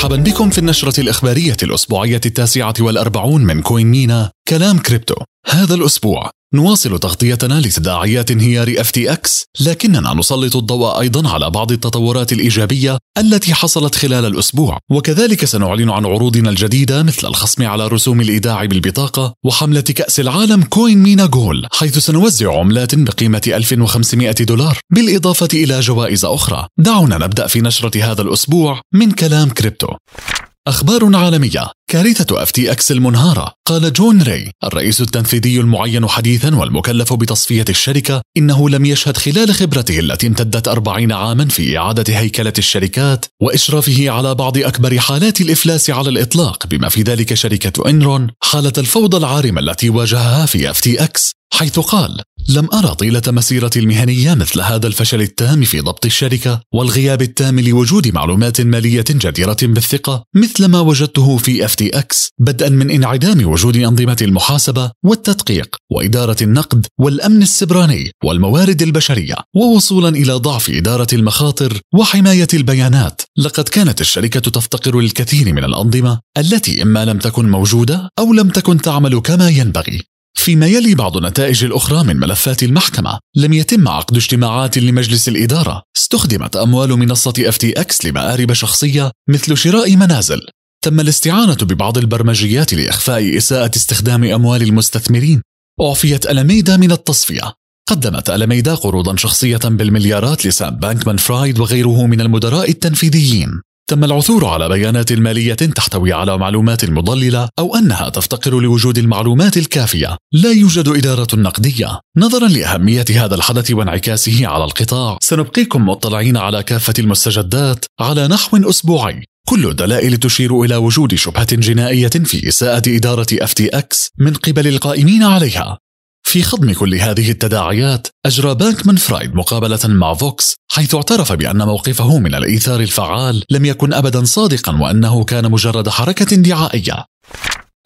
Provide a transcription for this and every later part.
مرحبا بكم في النشرة الإخبارية الأسبوعية التاسعة والأربعون من CoinMENA كلام كريبتو. هذا الأسبوع نواصل تغطيتنا لتداعيات انهيار FTX لكننا نسلط الضوء أيضا على بعض التطورات الإيجابية التي حصلت خلال الأسبوع. وكذلك سنعلن عن عروضنا الجديدة مثل الخصم على رسوم الإيداع بالبطاقة وحملة كأس العالم CoinMENA Goal حيث سنوزع عملات بقيمة 1500 دولار بالإضافة إلى جوائز أخرى. دعونا نبدأ في نشرة هذا الأسبوع من كلام كريبتو. أخبار عالمية. كارثة FTX المنهارة. قال جون ري الرئيس التنفيذي المعين حديثا والمكلف بتصفية الشركة إنه لم يشهد خلال خبرته التي امتدت أربعين عاما في إعادة هيكلة الشركات وإشرافه على بعض أكبر حالات الإفلاس على الإطلاق بما في ذلك شركة إنرون حالة الفوضى العارمة التي واجهها في FTX حيث قال لم أرى طيلة مسيرتي المهنية مثل هذا الفشل التام في ضبط الشركة والغياب التام لوجود معلومات مالية جديرة بالثقة مثل ما وجدته في FTX بدءا من انعدام وجود أنظمة المحاسبة والتدقيق وإدارة النقد والأمن السبراني والموارد البشرية ووصولا إلى ضعف إدارة المخاطر وحماية البيانات. لقد كانت الشركة تفتقر للكثير من الأنظمة التي إما لم تكن موجودة أو لم تكن تعمل كما ينبغي. فيما يلي بعض النتائج الأخرى من ملفات المحكمة. لم يتم عقد اجتماعات لمجلس الإدارة. استخدمت أموال منصة FTX لمآرب شخصية مثل شراء منازل. تم الاستعانة ببعض البرمجيات لإخفاء إساءة استخدام أموال المستثمرين. أعفيت ألميدا من التصفية. قدمت ألميدا قروضا شخصية بالمليارات لسام بانكمان فرايد وغيره من المدراء التنفيذيين. تم العثور على بيانات مالية تحتوي على معلومات مضللة أو أنها تفتقر لوجود المعلومات الكافية. لا يوجد إدارة نقدية. نظرا لأهمية هذا الحدث وانعكاسه على القطاع، سنبقيكم مطلعين على كافة المستجدات على نحو أسبوعي. كل الدلائل تشير إلى وجود شبهة جنائية في إساءة إدارة FTX من قبل القائمين عليها في خضم كل هذه التداعيات أجرى بانكمان فرايد مقابلة مع Vox حيث اعترف بأن موقفه من الإيثار الفعال لم يكن أبدا صادقا وأنه كان مجرد حركة دعائية.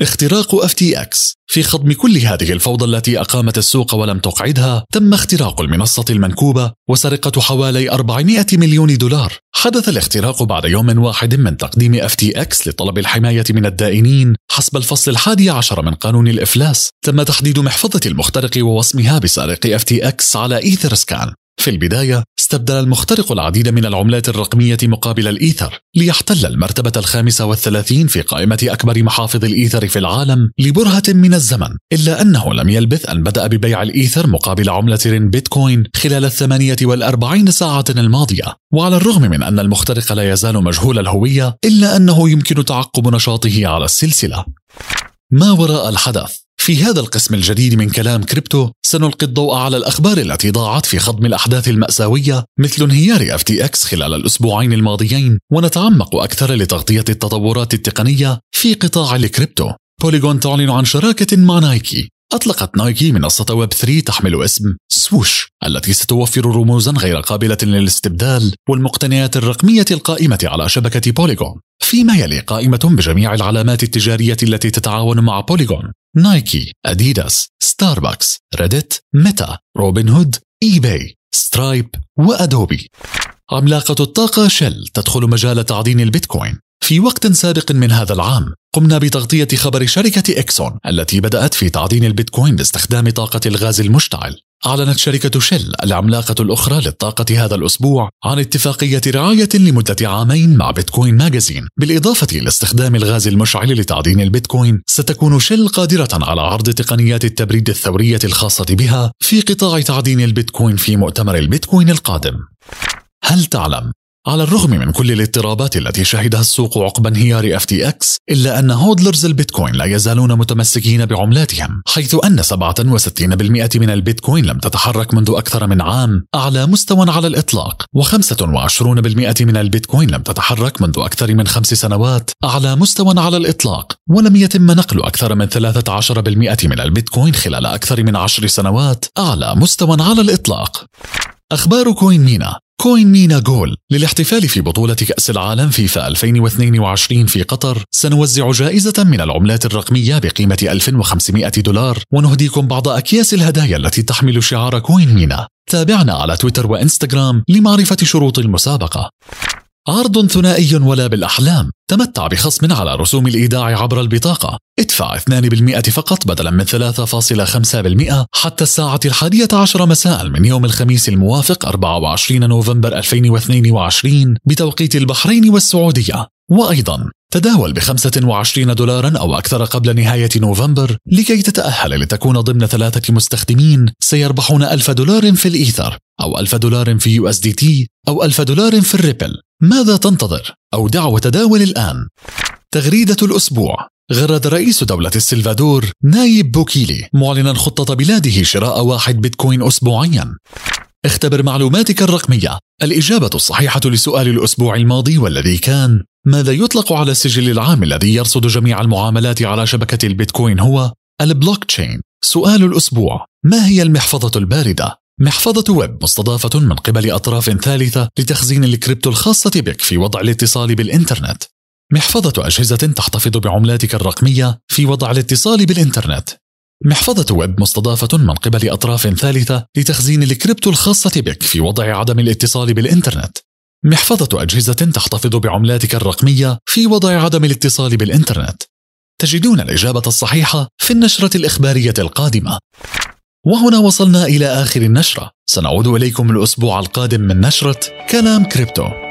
اختراق FTX في خضم كل هذه الفوضى التي أقامت السوق ولم تقعدها تم اختراق المنصة المنكوبة وسرقة حوالي 400 مليون دولار. حدث الاختراق بعد يوم واحد من تقديم FTX لطلب الحماية من الدائنين. حسب الفصل الحادي عشر من قانون الإفلاس تم تحديد محفظة المخترق ووصمها بسارق FTX على Etherscan. في البداية استبدل المخترق العديد من العملات الرقمية مقابل الإيثر ليحتل المرتبة الخامسة والثلاثين في قائمة أكبر محافظ الإيثر في العالم لبرهة من الزمن إلا أنه لم يلبث أن بدأ ببيع الإيثر مقابل عملة بيتكوين خلال الثمانية والأربعين ساعة الماضية. وعلى الرغم من أن المخترق لا يزال مجهول الهوية إلا أنه يمكن تعقب نشاطه على السلسلة. ما وراء الحدث؟ في هذا القسم الجديد من كلام كريبتو سنلقي الضوء على الأخبار التي ضاعت في خضم الأحداث المأساوية مثل انهيار FTX خلال الأسبوعين الماضيين ونتعمق أكثر لتغطية التطورات التقنية في قطاع الكريبتو. Polygon تعلن عن شراكة مع Nike. أطلقت Nike منصة ويب 3 تحمل اسم Swoosh التي ستوفر رموزا غير قابلة للاستبدال والمقتنيات الرقمية القائمة على شبكة Polygon. فيما يلي قائمة بجميع العلامات التجارية التي تتعاون مع Polygon Nike، Adidas، Starbucks، Reddit، Meta، Robinhood، eBay، Stripe و Adobe. عملاقة الطاقة Shell تدخل مجال تعدين البيتكوين. في وقت سابق من هذا العام قمنا بتغطية خبر شركة إكسون التي بدأت في تعدين البيتكوين باستخدام طاقة الغاز المشتعل. أعلنت شركة شيل العملاقة الأخرى للطاقة هذا الأسبوع عن اتفاقية رعاية لمدة عامين مع بيتكوين ماجازين. بالإضافة لاستخدام الغاز المشعل لتعدين البيتكوين ستكون شيل قادرة على عرض تقنيات التبريد الثورية الخاصة بها في قطاع تعدين البيتكوين في مؤتمر البيتكوين القادم. هل تعلم على الرغم من كل الاضطرابات التي شهدها السوق عقب انهيار FTX إلا أن HODLers البيتكوين لا يزالون متمسكين بعملاتهم حيث أن 67% من البيتكوين لم تتحرك منذ أكثر من عام أعلى مستوى على الإطلاق و25% من البيتكوين لم تتحرك منذ أكثر من خمس سنوات أعلى مستوى على الإطلاق ولم يتم نقل أكثر من 13% من البيتكوين خلال أكثر من عشر سنوات أعلى مستوى على الإطلاق. أخبار CoinMENA. CoinMENA Goal للاحتفال في بطولة كأس العالم فيفا 2022 في قطر. سنوزع جائزة من العملات الرقمية بقيمة 1500 دولار. ونهديكم بعض أكياس الهدايا التي تحمل شعار CoinMENA تابعنا على تويتر وإنستغرام لمعرفة شروط المسابقة. عرض ثنائي ولا بالأحلام. تمتع بخصم على رسوم الإيداع عبر البطاقة. ادفع 2% فقط بدلا من 3.5% حتى الساعة الحادية عشر مساء من يوم الخميس الموافق 24 نوفمبر 2022 بتوقيت البحرين والسعودية. وأيضا تداول ب 25 دولارا أو أكثر قبل نهاية نوفمبر لكي تتأهل لتكون ضمن ثلاثة مستخدمين سيربحون ألف دولار في الإيثر أو ألف دولار في USDT أو ألف دولار في الريبل. ماذا تنتظر؟ أودع وتداول الآن. تغريدة الأسبوع. غرد رئيس دولة السلفادور نايب بوكيلي معلنا خطة بلاده شراء واحد بيتكوين أسبوعيا. اختبر معلوماتك الرقمية الإجابة الصحيحة لسؤال الأسبوع الماضي والذي كان ماذا يطلق على السجل العام الذي يرصد جميع المعاملات على شبكة البيتكوين هو البلوك تشين سؤال الأسبوع ما هي المحفظة الباردة؟ محفظة ويب مستضافة من قبل أطراف ثالثة لتخزين الكريبتو الخاصة بك في وضع الاتصال بالإنترنت. محفظة أجهزة تحتفظ بعملاتك الرقمية في وضع الاتصال بالإنترنت. محفظة ويب مستضافة من قبل أطراف ثالثة لتخزين الكريبتو الخاصة بك في وضع عدم الاتصال بالإنترنت. محفظة أجهزة تحتفظ بعملاتك الرقمية في وضع عدم الاتصال بالإنترنت. تجدون الإجابة الصحيحة في النشرة الإخبارية القادمة. وهنا وصلنا إلى آخر النشرة سنعود إليكم الأسبوع القادم من نشرة كلام كريبتو